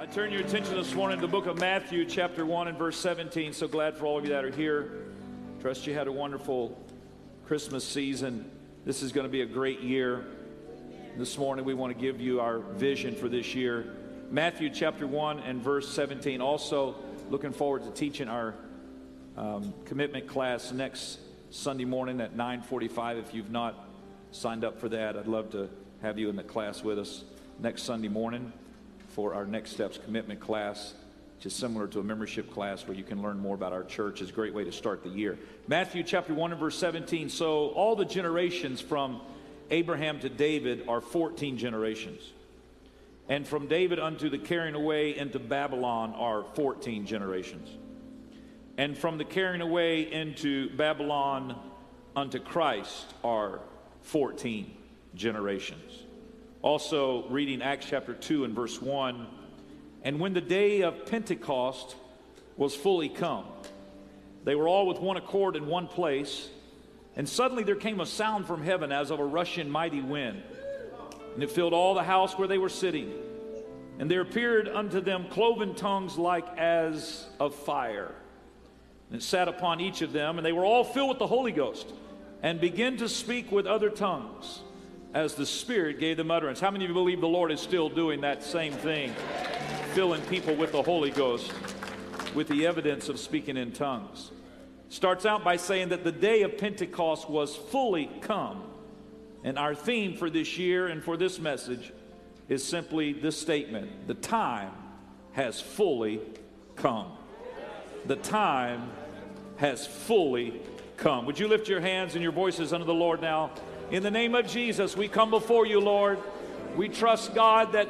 I turn your attention this morning to the book of Matthew, chapter 1 and verse 17. So glad for all of you that are here. Trust you had a wonderful Christmas season. This is going to be a great year. This morning, we want to give you our vision for this year. Matthew chapter 1 and verse 17. Also, looking forward to teaching our um, commitment class next Sunday morning at 9:45. If you've not signed up for that, I'd love to have you in the class with us next Sunday morning for our Next Steps commitment class, which is similar to a membership class where you can learn more about our church. It's a great way to start the year. Matthew chapter 1 and verse 17. So all the generations from Abraham to David are 14 generations. And from David unto the carrying away into Babylon are 14 generations. And from the carrying away into Babylon unto Christ are 14 generations. Also, reading Acts chapter 2 and verse 1 And when the day of Pentecost was fully come, they were all with one accord in one place, and suddenly there came a sound from heaven as of a rushing mighty wind, and it filled all the house where they were sitting. And there appeared unto them cloven tongues like as of fire. And it sat upon each of them, and they were all filled with the Holy Ghost, and began to speak with other tongues as the Spirit gave them utterance. How many of you believe the Lord is still doing that same thing, filling people with the Holy Ghost, with the evidence of speaking in tongues? Starts out by saying that the day of Pentecost was fully come. And our theme for this year and for this message is simply this statement The time has fully come. The time has fully come. Would you lift your hands and your voices unto the Lord now? In the name of Jesus, we come before you, Lord. We trust, God, that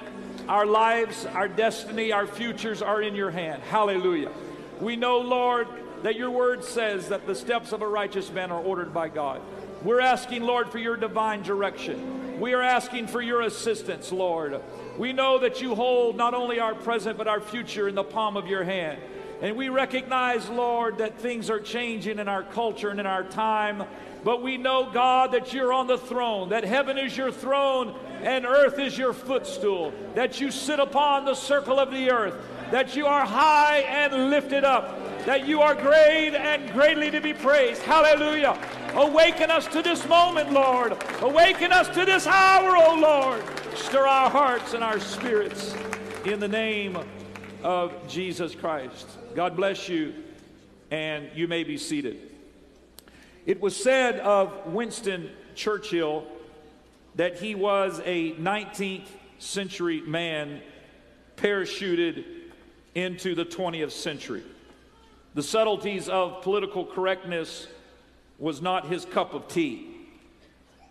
our lives, our destiny, our futures are in your hand. Hallelujah. We know, Lord, that your word says that the steps of a righteous man are ordered by God. We're asking, Lord, for your divine direction. We are asking for your assistance, Lord. We know that you hold not only our present, but our future in the palm of your hand. And we recognize, Lord, that things are changing in our culture and in our time. But we know, God, that you're on the throne, that heaven is your throne and earth is your footstool, that you sit upon the circle of the earth, that you are high and lifted up, that you are great and greatly to be praised. Hallelujah. Awaken us to this moment, Lord. Awaken us to this hour, O oh Lord. Stir our hearts and our spirits in the name of Jesus Christ. God bless you, and you may be seated. It was said of Winston Churchill that he was a 19th century man parachuted into the 20th century. The subtleties of political correctness was not his cup of tea.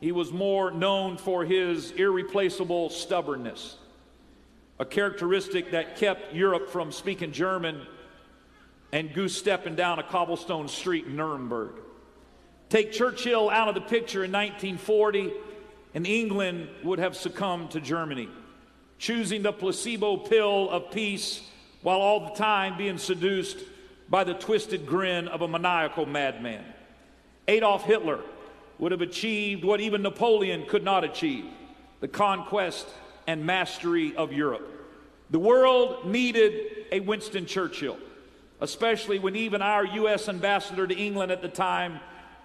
He was more known for his irreplaceable stubbornness, a characteristic that kept Europe from speaking German and goose stepping down a cobblestone street in Nuremberg. Take Churchill out of the picture in 1940, and England would have succumbed to Germany, choosing the placebo pill of peace while all the time being seduced by the twisted grin of a maniacal madman. Adolf Hitler would have achieved what even Napoleon could not achieve the conquest and mastery of Europe. The world needed a Winston Churchill, especially when even our U.S. ambassador to England at the time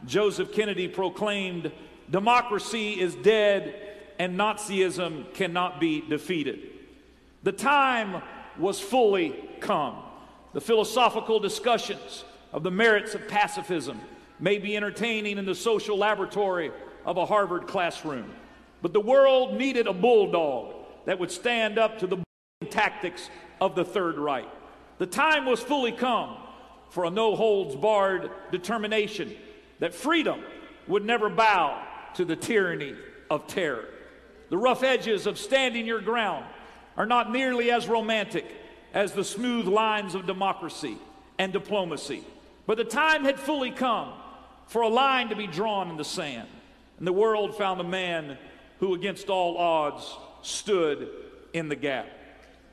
Joseph Kennedy proclaimed, Democracy is dead and Nazism cannot be defeated. The time was fully come. The philosophical discussions of the merits of pacifism may be entertaining in the social laboratory of a Harvard classroom, but the world needed a bulldog that would stand up to the tactics of the Third Reich. The time was fully come for a no holds barred determination that freedom would never bow to the tyranny of terror. The rough edges of standing your ground are not nearly as romantic as the smooth lines of democracy and diplomacy. But the time had fully come for a line to be drawn in the sand. And the world found a man who, against all odds, stood in the gap.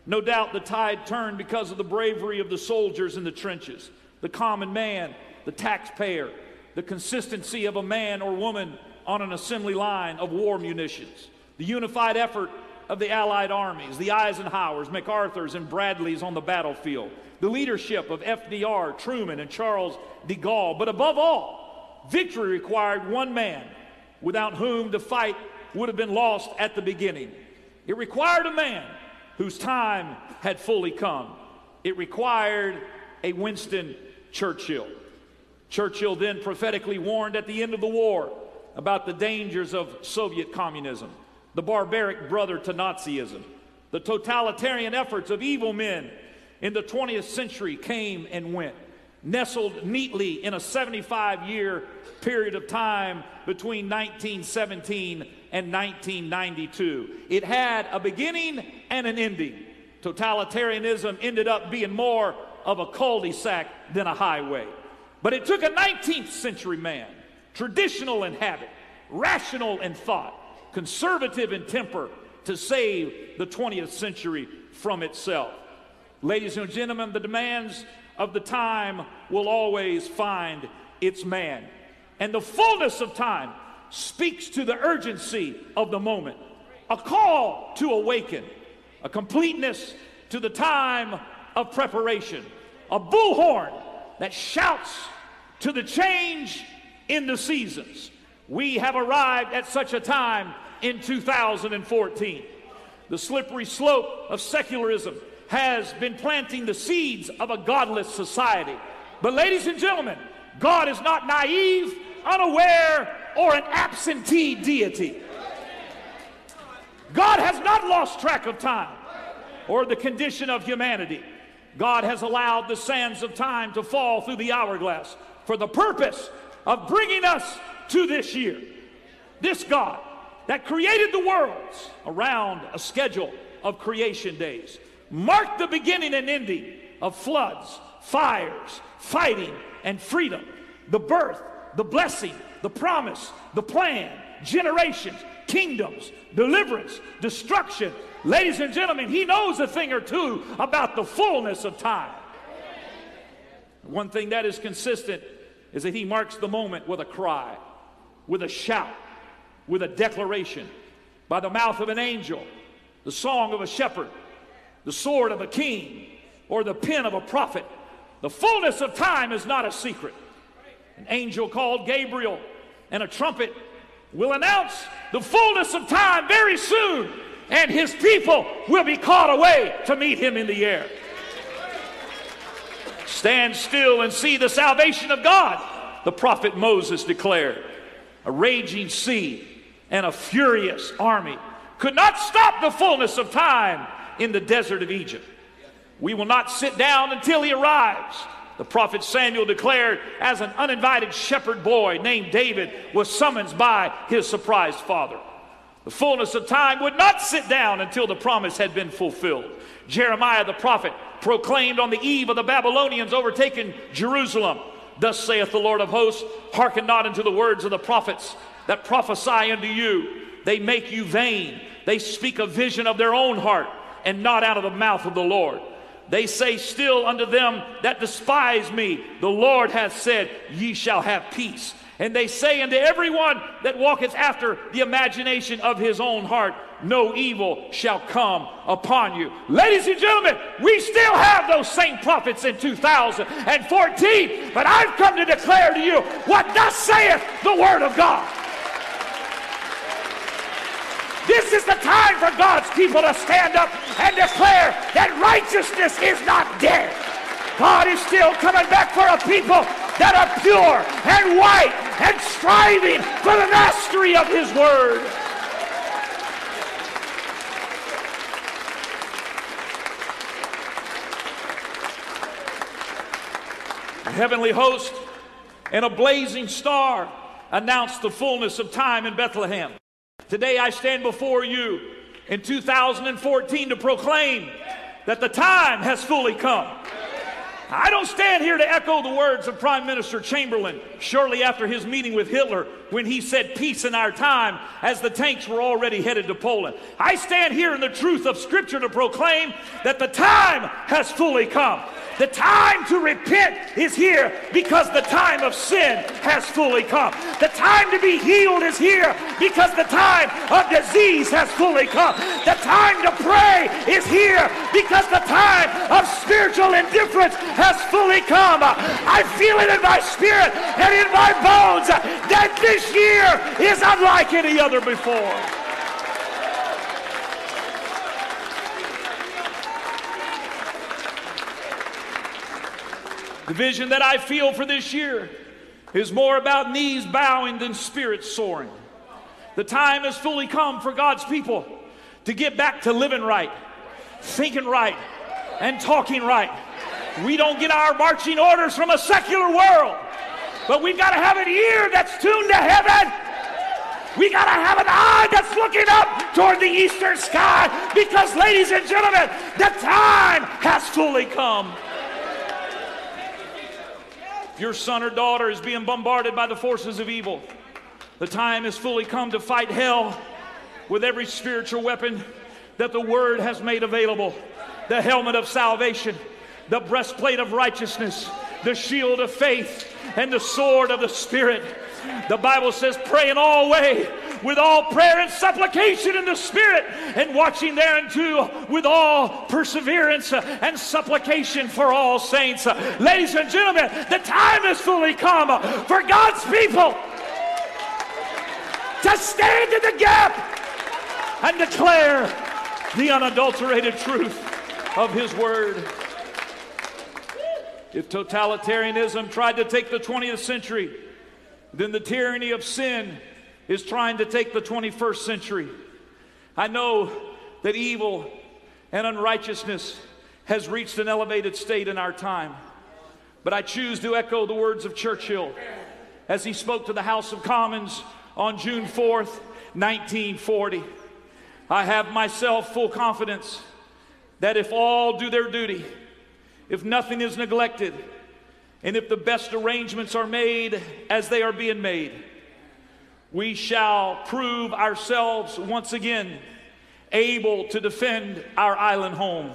No doubt the tide turned because of the bravery of the soldiers in the trenches, the common man, the taxpayer, the consistency of a man or woman on an assembly line of war munitions, the unified effort of the Allied armies, the Eisenhowers, MacArthur's, and Bradley's on the battlefield, the leadership of FDR, Truman, and Charles de Gaulle. But above all, victory required one man without whom the fight would have been lost at the beginning. It required a man whose time had fully come. It required a Winston Churchill. Churchill then prophetically warned at the end of the war about the dangers of Soviet communism, the barbaric brother to Nazism. The totalitarian efforts of evil men in the 20th century came and went, nestled neatly in a 75 year period of time between 1917 and 1992. It had a beginning and an ending. Totalitarianism ended up being more of a cul de sac than a highway. But it took a 19th century man, traditional in habit, rational in thought, conservative in temper, to save the 20th century from itself. Ladies and gentlemen, the demands of the time will always find its man. And the fullness of time speaks to the urgency of the moment, a call to awaken, a completeness to the time of preparation, a bullhorn that shouts to the change in the seasons. We have arrived at such a time in 2014. The slippery slope of secularism has been planting the seeds of a godless society. But, ladies and gentlemen, God is not naive, unaware, or an absentee deity. God has not lost track of time or the condition of humanity. God has allowed the sands of time to fall through the hourglass for the purpose of bringing us to this year. This God that created the worlds around a schedule of creation days marked the beginning and ending of floods, fires, fighting, and freedom, the birth, the blessing, the promise, the plan, generations, kingdoms, deliverance, destruction. Ladies and gentlemen, he knows a thing or two about the fullness of time. One thing that is consistent is that he marks the moment with a cry, with a shout, with a declaration by the mouth of an angel, the song of a shepherd, the sword of a king, or the pen of a prophet. The fullness of time is not a secret. An angel called Gabriel and a trumpet will announce the fullness of time very soon, and his people will be caught away to meet him in the air. Stand still and see the salvation of God, the prophet Moses declared. A raging sea and a furious army could not stop the fullness of time in the desert of Egypt. We will not sit down until he arrives. The prophet Samuel declared as an uninvited shepherd boy named David was summoned by his surprised father. The fullness of time would not sit down until the promise had been fulfilled. Jeremiah the prophet proclaimed on the eve of the Babylonians overtaking Jerusalem, Thus saith the Lord of hosts, hearken not unto the words of the prophets that prophesy unto you. They make you vain. They speak a vision of their own heart and not out of the mouth of the Lord. They say still unto them that despise me, the Lord hath said, Ye shall have peace. And they say unto everyone that walketh after the imagination of his own heart, No evil shall come upon you. Ladies and gentlemen, we still have those same prophets in 2014, but I've come to declare to you what thus saith the Word of God. This is the time for God's people to stand up and declare that righteousness is not dead. God is still coming back for a people that are pure and white and striving for the mastery of His Word. A heavenly host and a blazing star announced the fullness of time in Bethlehem. Today I stand before you in 2014 to proclaim that the time has fully come. I don't stand here to echo the words of Prime Minister Chamberlain shortly after his meeting with Hitler when he said peace in our time as the tanks were already headed to Poland. I stand here in the truth of Scripture to proclaim that the time has fully come The time to repent is here because the time of sin has fully come. The time to be healed is here because the time of disease has fully come. The time to pray is here because the time of spiritual indifference has fully come. I feel it in my spirit and in my bones that this year is unlike any other before. The vision that I feel for this year is more about knees bowing than spirits soaring. The time has fully come for God's people to get back to living right, thinking right, and talking right. We don't get our marching orders from a secular world, but we've got to have an ear that's tuned to heaven. We got to have an eye that's looking up toward the eastern sky. Because, ladies and gentlemen, the time has fully come. If your son or daughter is being bombarded by the forces of evil, the time has fully come to fight hell with every spiritual weapon that the Word has made available. The helmet of salvation, the breastplate of righteousness, the shield of faith, and the sword of the Spirit. The Bible says, pray in all way with all prayer and supplication in the Spirit, and watching thereunto with all perseverance and supplication for all saints. Ladies and gentlemen, the time has fully come for God's people to stand in the gap and declare the unadulterated truth of His Word. If totalitarianism tried to take the 20th century, then the tyranny of sin is trying to take the 21st century. I know that evil and unrighteousness has reached an elevated state in our time, but I choose to echo the words of Churchill as he spoke to the House of Commons on June 4th, 1940. I have myself full confidence that if all do their duty, if nothing is neglected, and if the best arrangements are made as they are being made, we shall prove ourselves once again able to defend our island home,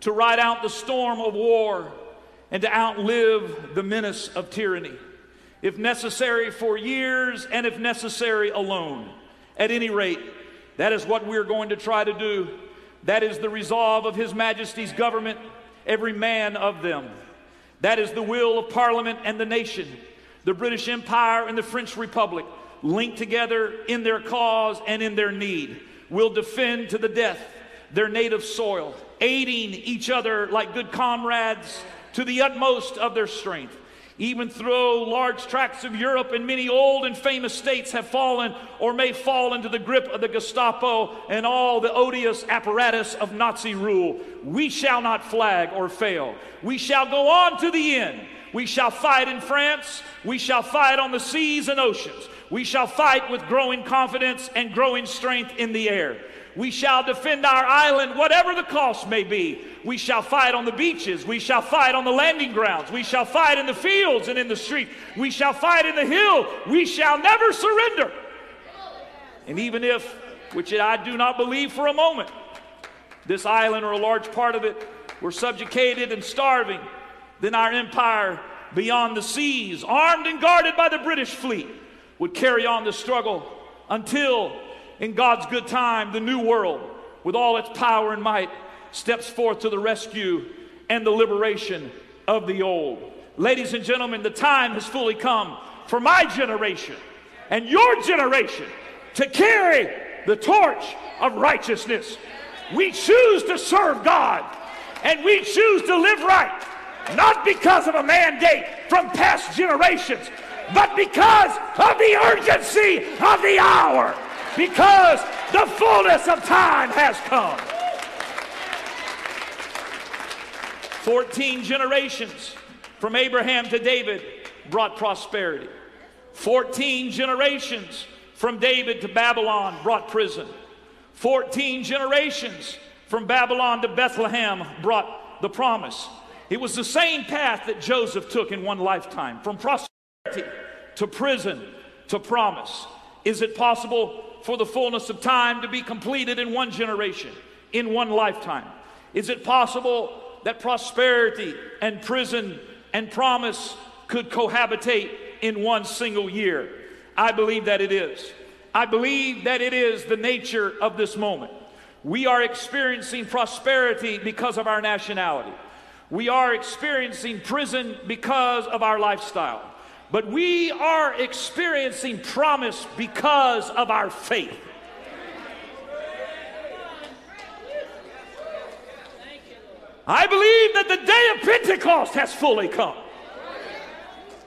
to ride out the storm of war, and to outlive the menace of tyranny. If necessary, for years, and if necessary, alone. At any rate, that is what we're going to try to do. That is the resolve of His Majesty's government, every man of them. That is the will of Parliament and the nation, the British Empire and the French Republic, linked together in their cause and in their need, will defend to the death their native soil, aiding each other like good comrades to the utmost of their strength. Even though large tracts of Europe and many old and famous states have fallen or may fall into the grip of the Gestapo and all the odious apparatus of Nazi rule, we shall not flag or fail. We shall go on to the end. We shall fight in France. We shall fight on the seas and oceans. We shall fight with growing confidence and growing strength in the air. We shall defend our island, whatever the cost may be. We shall fight on the beaches. We shall fight on the landing grounds. We shall fight in the fields and in the street. We shall fight in the hill. We shall never surrender. And even if, which I do not believe for a moment, this island or a large part of it were subjugated and starving, then our empire beyond the seas, armed and guarded by the British fleet, would carry on the struggle until in God's good time, the new world, with all its power and might, steps forth to the rescue and the liberation of the old. Ladies and gentlemen, the time has fully come for my generation and your generation to carry the torch of righteousness. We choose to serve God and we choose to live right, not because of a mandate from past generations, but because of the urgency of the hour because the fullness of time has come. 14 generations from Abraham to David brought prosperity. 14 generations from David to Babylon brought prison. 14 generations from Babylon to Bethlehem brought the promise. It was the same path that Joseph took in one lifetime from prosperity to prison to promise. Is it possible for the fullness of time to be completed in one generation, in one lifetime? Is it possible that prosperity and prison and promise could cohabitate in one single year. I believe that it is. I believe that it is the nature of this moment. We are experiencing prosperity because of our nationality. We are experiencing prison because of our lifestyle. But we are experiencing promise because of our faith. I believe that the day of Pentecost has fully come.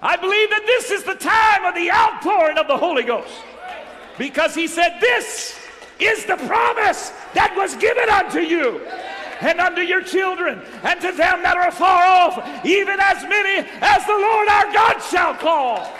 I believe that this is the time of the outpouring of the Holy Ghost. Because he said, This is the promise that was given unto you and unto your children and to them that are far off, even as many as the Lord our God shall call.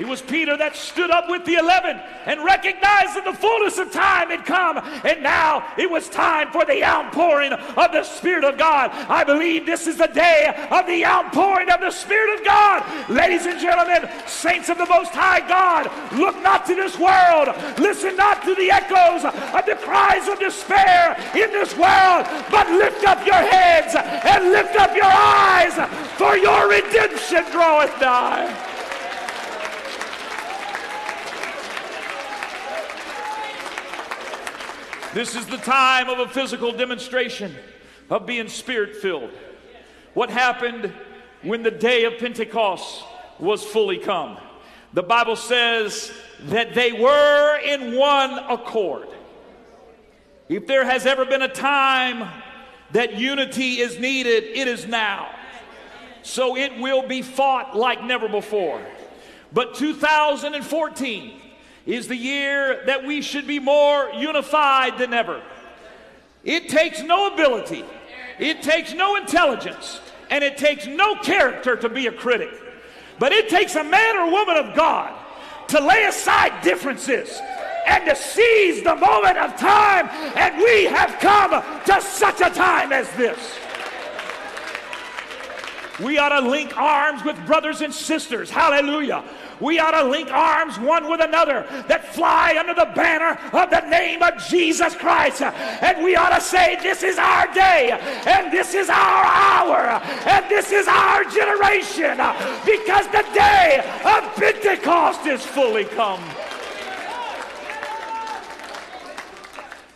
It was Peter that stood up with the eleven and recognized that the fullness of time had come, and now it was time for the outpouring of the Spirit of God. I believe this is the day of the outpouring of the Spirit of God. Ladies and gentlemen, saints of the Most High God, look not to this world, listen not to the echoes of the cries of despair in this world, but lift up your heads and lift up your eyes, for your redemption draweth nigh. This is the time of a physical demonstration of being spirit filled. What happened when the day of Pentecost was fully come? The Bible says that they were in one accord. If there has ever been a time that unity is needed, it is now. So it will be fought like never before. But 2014 is the year that we should be more unified than ever. It takes no ability, it takes no intelligence, and it takes no character to be a critic. But it takes a man or woman of God to lay aside differences and to seize the moment of time. And we have come to such a time as this. We ought to link arms with brothers and sisters. Hallelujah we ought to link arms one with another that fly under the banner of the name of Jesus Christ. And we ought to say, This is our day, and this is our hour, and this is our generation, because the day of Pentecost is fully come.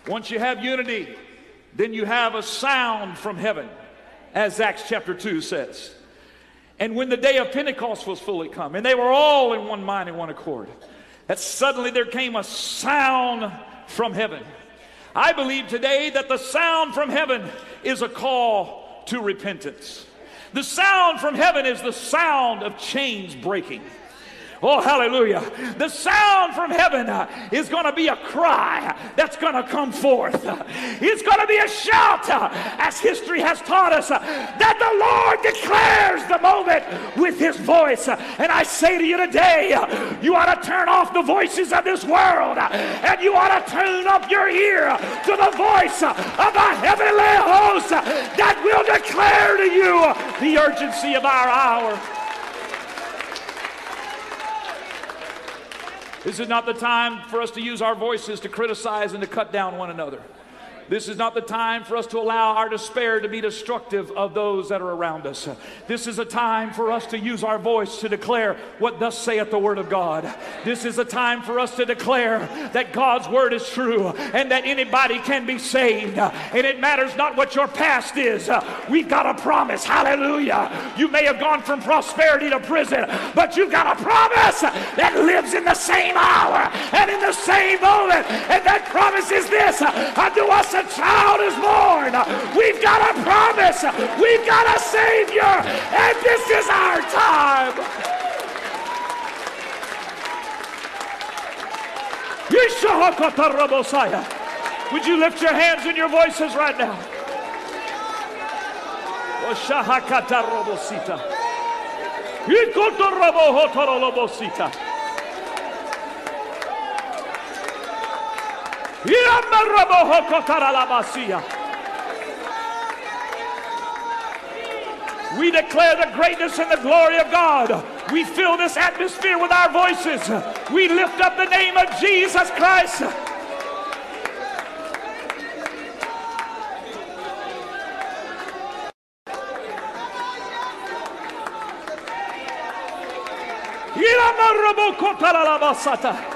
Once you have unity, then you have a sound from heaven, as Acts chapter 2 says. And when the day of Pentecost was fully come, and they were all in one mind and one accord, that suddenly there came a sound from heaven. I believe today that the sound from heaven is a call to repentance. The sound from heaven is the sound of chains breaking. Oh, hallelujah. The sound from heaven uh, is going to be a cry that's going to come forth. It's going to be a shout, uh, as history has taught us, uh, that the Lord declares the moment with his voice. And I say to you today, you ought to turn off the voices of this world and you ought to tune up your ear to the voice of the heavenly host that will declare to you the urgency of our hour. This is not the time for us to use our voices to criticize and to cut down one another. This is not the time for us to allow our despair to be destructive of those that are around us. This is a time for us to use our voice to declare what thus saith the Word of God. This is a time for us to declare that God's Word is true and that anybody can be saved. And it matters not what your past is. We've got a promise. Hallelujah. You may have gone from prosperity to prison, but you've got a promise that lives in the same hour and in the same moment. And that promise is this unto us a child is born. We've got a promise. We've got a Savior. And this is our time. Would you lift your hands and your voices right now? We declare the greatness and the glory of God. We fill this atmosphere with our voices. We lift up the name of Jesus Christ. Yiramarabokotaralamasa.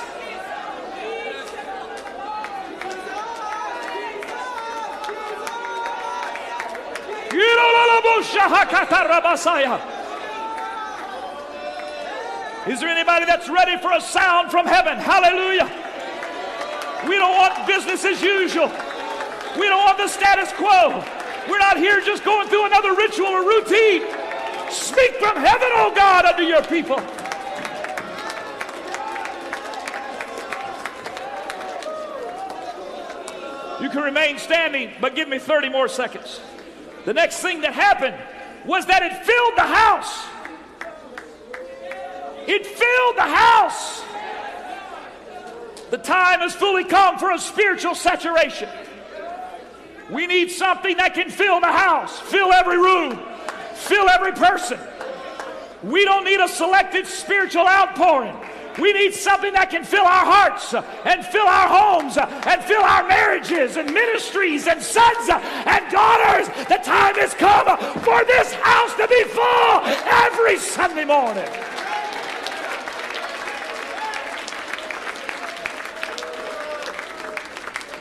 Is there anybody that's ready for a sound from heaven? Hallelujah. We don't want business as usual. We don't want the status quo. We're not here just going through another ritual or routine. Speak from heaven, oh God, unto your people. You can remain standing, but give me 30 more seconds. The next thing that happened was that it filled the house. It filled the house. The time has fully come for a spiritual saturation. We need something that can fill the house, fill every room, fill every person. We don't need a selected spiritual outpouring. We need something that can fill our hearts uh, and fill our homes uh, and fill our marriages and ministries and sons uh, and daughters. The time has come for this house to be full every Sunday morning.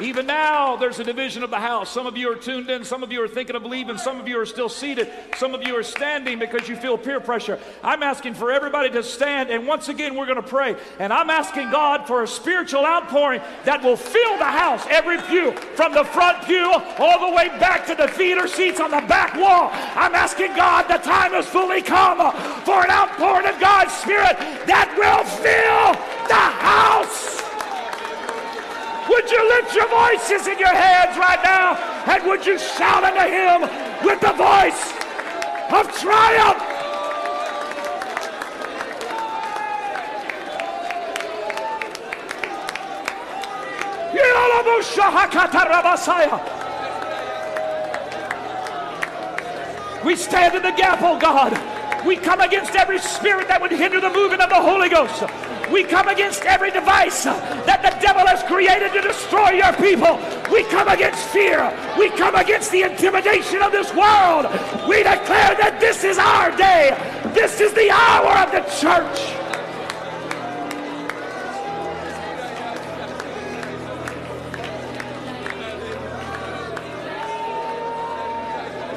Even now, there's a division of the house. Some of you are tuned in, some of you are thinking of leaving, some of you are still seated, some of you are standing because you feel peer pressure. I'm asking for everybody to stand, and once again, we're going to pray. And I'm asking God for a spiritual outpouring that will fill the house, every pew, from the front pew all the way back to the theater seats on the back wall. I'm asking God, the time has fully come for an outpouring of God's Spirit that will fill the house. Would you lift your voices in your hands right now? And would you shout unto him with the voice of triumph? We stand in the gap, oh God. We come against every spirit that would hinder the movement of the Holy Ghost. We come against every device that the devil has created to destroy your people. We come against fear. We come against the intimidation of this world. We declare that this is our day. This is the hour of the church.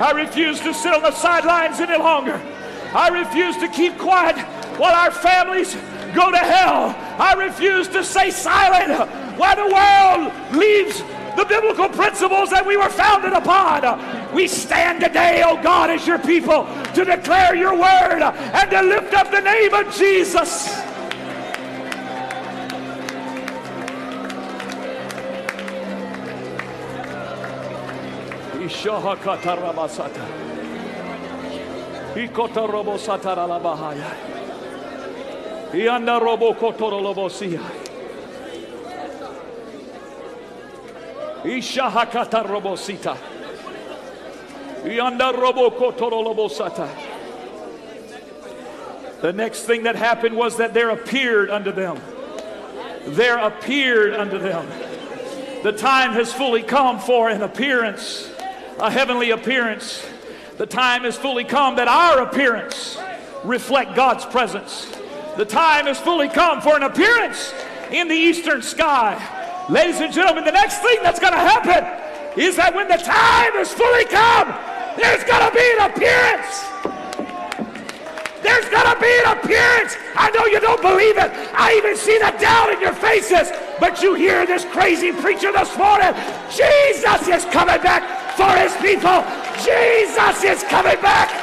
I refuse to sit on the sidelines any longer. I refuse to keep quiet while our families go to hell. I refuse to stay silent while the world leaves the biblical principles that we were founded upon. We stand today, oh God, as your people to declare your word and to lift up the name of Jesus. Ishahakatarabasata. Ikotarobosatalalabahaya. Ianda robo kotorolobosia. Ishahakata robosita. Ianda robo kotorolobosata. The next thing that happened was that there appeared unto them. There appeared unto them. The time has fully come for an appearance, a heavenly appearance. The time has fully come that our appearance reflect God's presence. The time has fully come for an appearance in the eastern sky. Ladies and gentlemen, the next thing that's going to happen is that when the time is fully come, there's going to be an appearance. There's going to be an appearance. I know you don't believe it. I even see the doubt in your faces. But you hear this crazy preacher this morning. Jesus is coming back for his people. Jesus is coming back.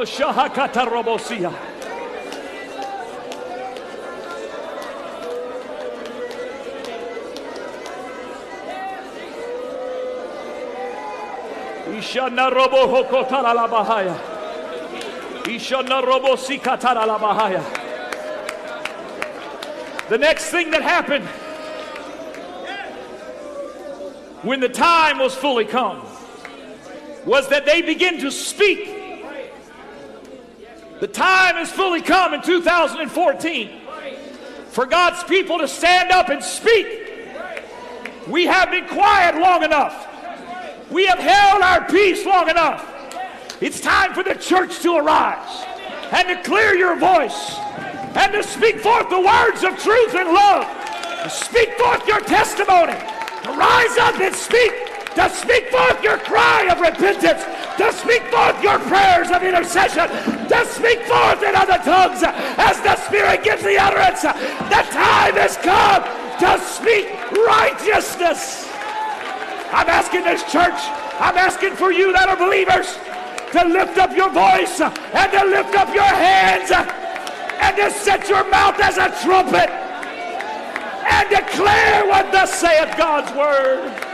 Oshahakatarabosia. Ishana robo hokotala la bahaya. Ishana robo sikatala la bahaya. The next thing that happened when the time was fully come was that they began to speak. The time has fully come in 2014 for God's people to stand up and speak. We have been quiet long enough. We have held our peace long enough. It's time for the church to arise and to clear your voice and to speak forth the words of truth and love. Speak forth your testimony. To rise up and speak. To speak forth your cry of repentance. To speak forth your prayers of intercession. To speak forth in other tongues as the Spirit gives the utterance. The time has come to speak righteousness. I'm asking this church, I'm asking for you that are believers to lift up your voice and to lift up your hands and to set your mouth as a trumpet and declare what thus saith God's word.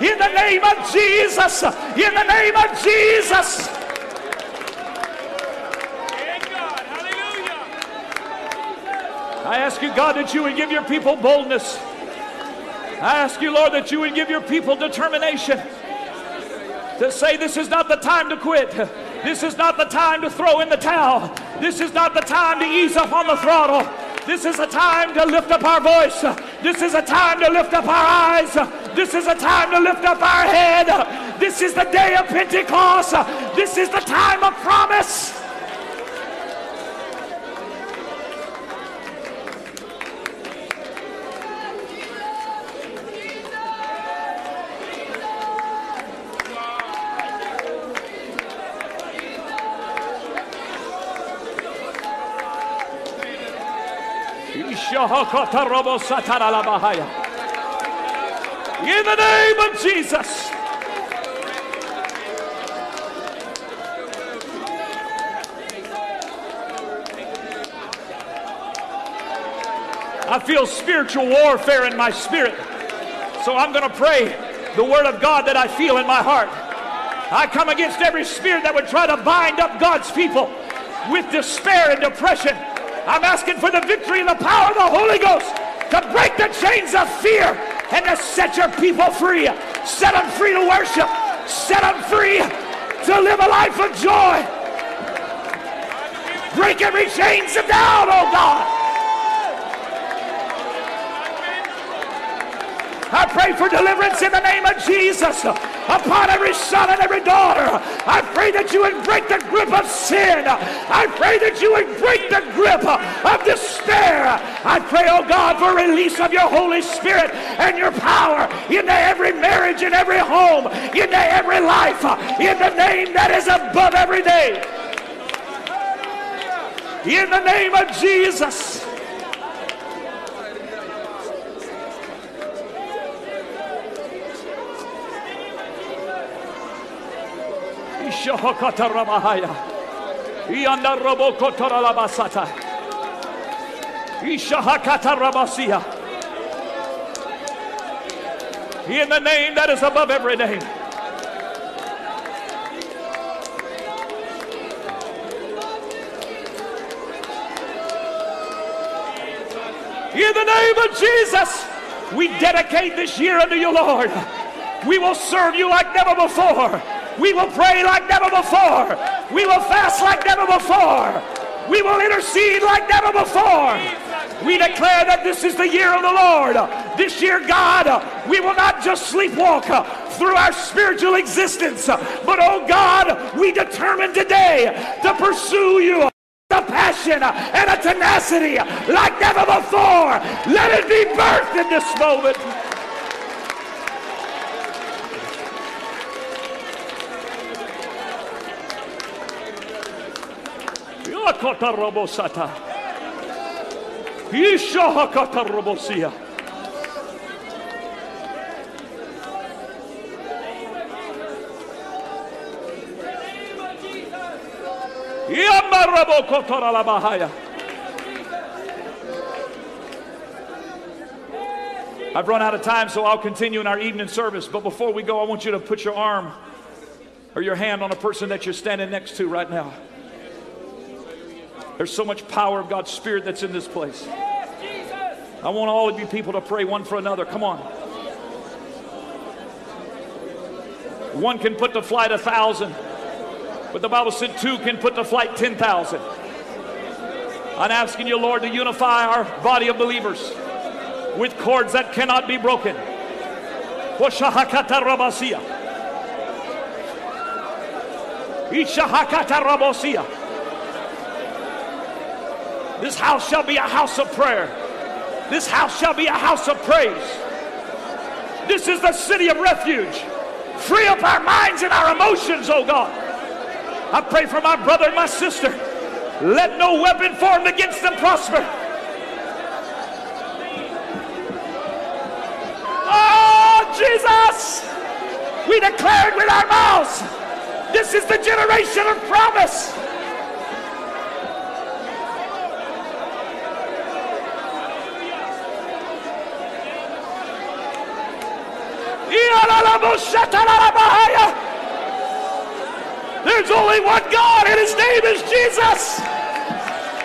In the name of Jesus. In the name of Jesus. I ask you, God, that you would give your people boldness. I ask you, Lord, that you would give your people determination to say this is not the time to quit. This is not the time to throw in the towel. This is not the time to ease up on the throttle. This is a time to lift up our voice. This is a time to lift up our eyes. This is a time to lift up our head. This is the day of Pentecost. This is the time of promise. In the name of Jesus. I feel spiritual warfare in my spirit. So I'm going to pray the word of God that I feel in my heart. I come against every spirit that would try to bind up God's people with despair and depression. I'm asking for the victory and the power of the Holy Ghost to break the chains of fear and to set your people free. Set them free to worship. Set them free to live a life of joy. Break every chains down, oh God. I pray for deliverance in the name of Jesus upon every son and every daughter. I pray that you would break the grip of sin. I pray that you would break the grip of despair. I pray, oh God, for release of your Holy Spirit and your power into every marriage, in every home, into every life, in the name that is above every name. In the name of Jesus. In the name that is above every name. In the name of Jesus, we dedicate this year unto you, Lord. We will serve you like never before. We will pray like never before. We will fast like never before. We will intercede like never before. We declare that this is the year of the Lord. This year, God, we will not just sleepwalk through our spiritual existence, but oh God, we determine today to pursue you. With a passion and a tenacity like never before. Let it be birthed in this moment. Yakata Robosata. Ishahakata. I've run out of time, so I'll continue in our evening service. But before we go, I want you to put your arm or your hand on a person that you're standing next to right now. There's so much power of God's Spirit that's in this place. I want all of you people to pray one for another. Come on. One can put to flight a thousand, but the Bible said two can put to flight 10,000. I'm asking you, Lord, to unify our body of believers with cords that cannot be broken. Ishahakata Rabosia. This house shall be a house of prayer. This house shall be a house of praise. This is the city of refuge. Free up our minds and our emotions, oh God. I pray for my brother and my sister. Let no weapon formed against them prosper. Oh, Jesus! We declare it with our mouths. This is the generation of promise. There's only one God, and his name is Jesus.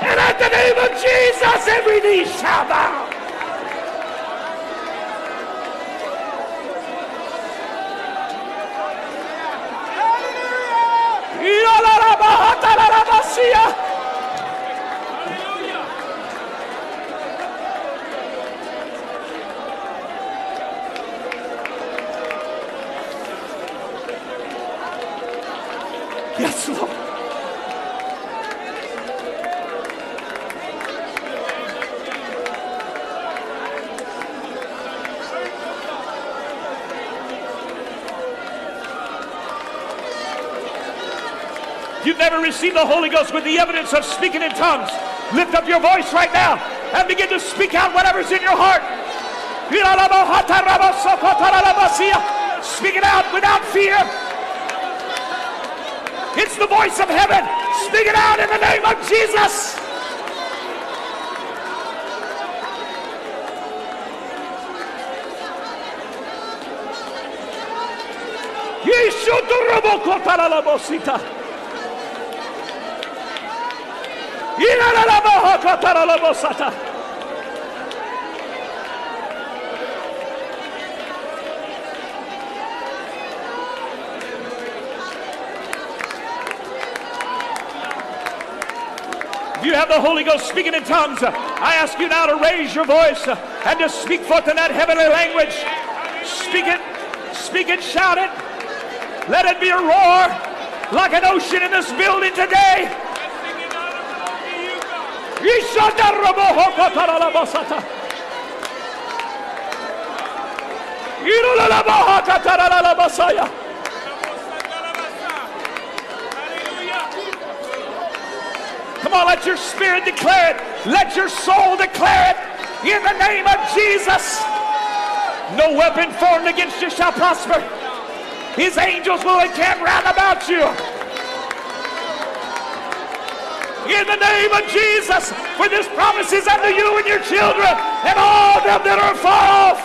And at the name of Jesus, every knee shall bow. Hallelujah. Never received the Holy Ghost with the evidence of speaking in tongues, lift up your voice right now and begin to speak out whatever's in your heart. Speak it out without fear. It's the voice of heaven. Speak it out in the name of Jesus. You have the Holy Ghost speaking in tongues. I ask you now to raise your voice and to speak forth in that heavenly language. Speak it, speak it, shout it. Let it be a roar like an ocean in this building today. Come on, let your spirit declare it. Let your soul declare it. In the name of Jesus. No weapon formed against you shall prosper. His angels will encamp round about you in the name of Jesus. For this promise is unto you and your children and all them that are far off.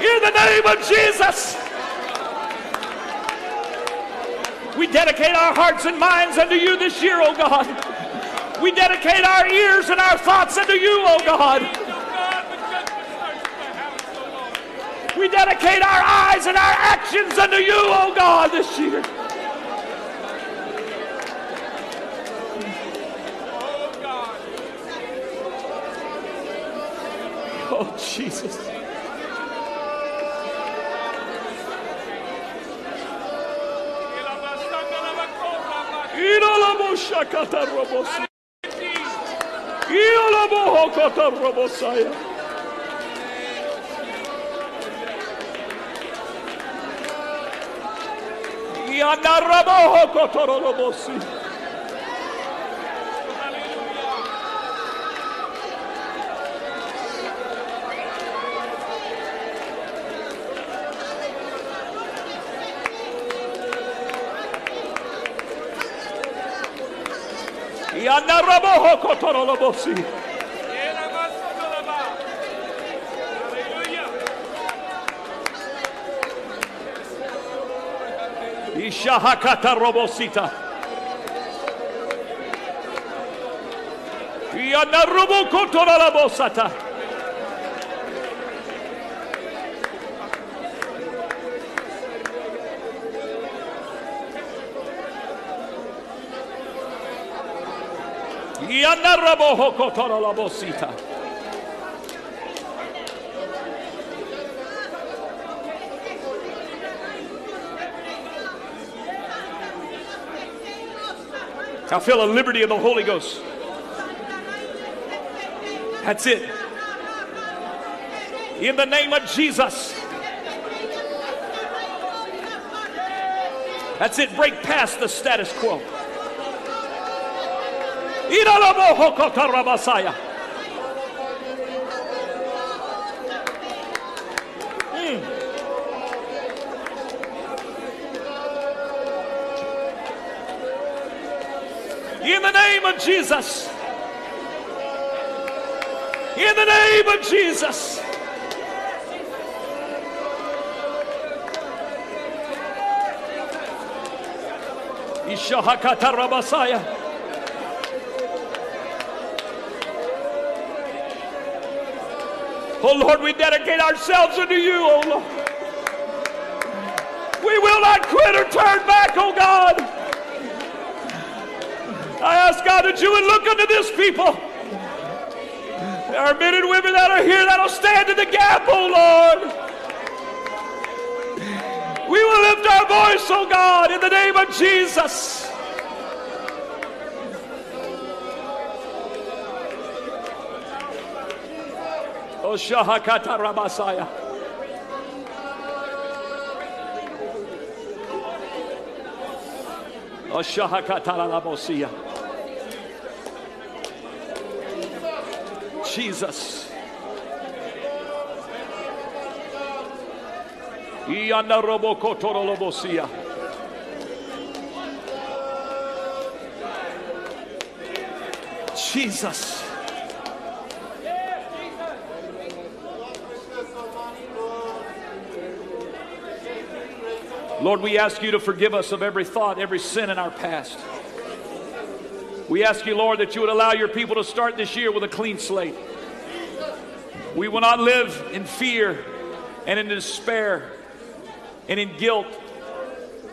In the name of Jesus. We dedicate our hearts and minds unto you this year, oh God. We dedicate our ears and our thoughts unto you, oh God. We dedicate our eyes and our actions unto you, oh God, this year. Oh, God. Oh Jesus. Y andar a bojo, cotorolo, bocí. Y andar a bojo. Shahakata Robosita. Yanarubu Kotora Labosata. Yanaraboho Kotora Labosita. I feel a liberty of the Holy Ghost. That's it. In the name of Jesus. That's it. Break past the status quo. Iralabohokotarabasaya. Mm. In the name of Jesus. In the name of Jesus. Ishahakata Rabasaya. Oh Lord, we dedicate ourselves unto you, oh Lord. We will not quit or turn back, oh God. I ask God that you would look unto this people. There are men and women that are here that'll stand in the gap, oh Lord. We will lift our voice, oh God, in the name of Jesus. Oh Shahakata. Oh Shahakata Labosia. Jesus. Jesus. Lord, we ask you to forgive us of every thought, every sin in our past. We ask you, Lord, that you would allow your people to start this year with a clean slate. We will not live in fear and in despair and in guilt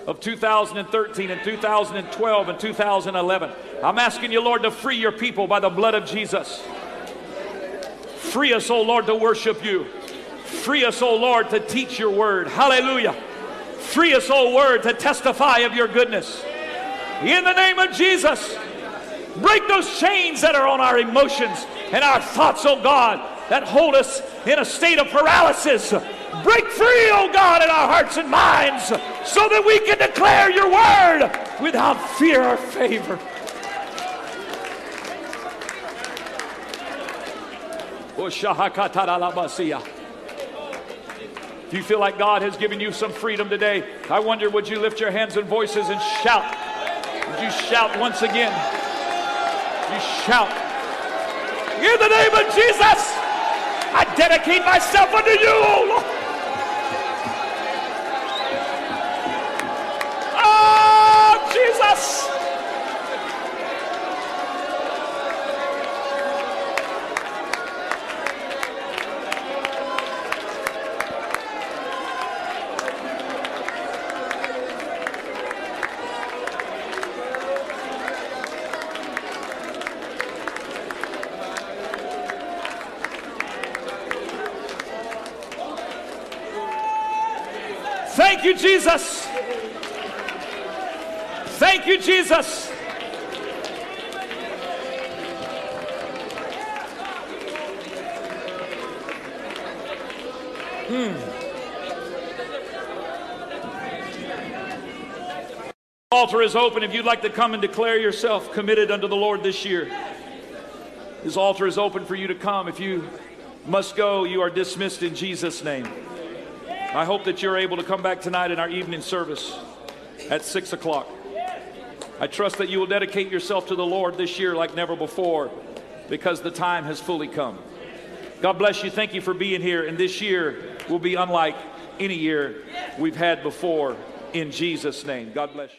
of 2013 and 2012 and 2011. I'm asking you, Lord, to free your people by the blood of Jesus. Free us, oh Lord, to worship you. Free us, oh Lord, to teach your word. Hallelujah. Free us, oh word, to testify of your goodness. In the name of Jesus, break those chains that are on our emotions and our thoughts, oh God, that hold us in a state of paralysis. Break free, oh God, in our hearts and minds so that we can declare your word without fear or favor. If you feel like God has given you some freedom today, I wonder would you lift your hands and voices and shout? Would you shout once again? You shout. In the name of Jesus, I dedicate myself unto you, O Lord. Jesus. Thank you, Jesus. Hmm. Altar is open if you'd like to come and declare yourself committed unto the Lord this year. His altar is open for you to come. If you must go, you are dismissed in Jesus' name. I hope that you're able to come back tonight in our evening service at 6 o'clock. I trust that you will dedicate yourself to the Lord this year like never before because the time has fully come. God bless you. Thank you for being here. And this year will be unlike any year we've had before in Jesus' name. God bless you.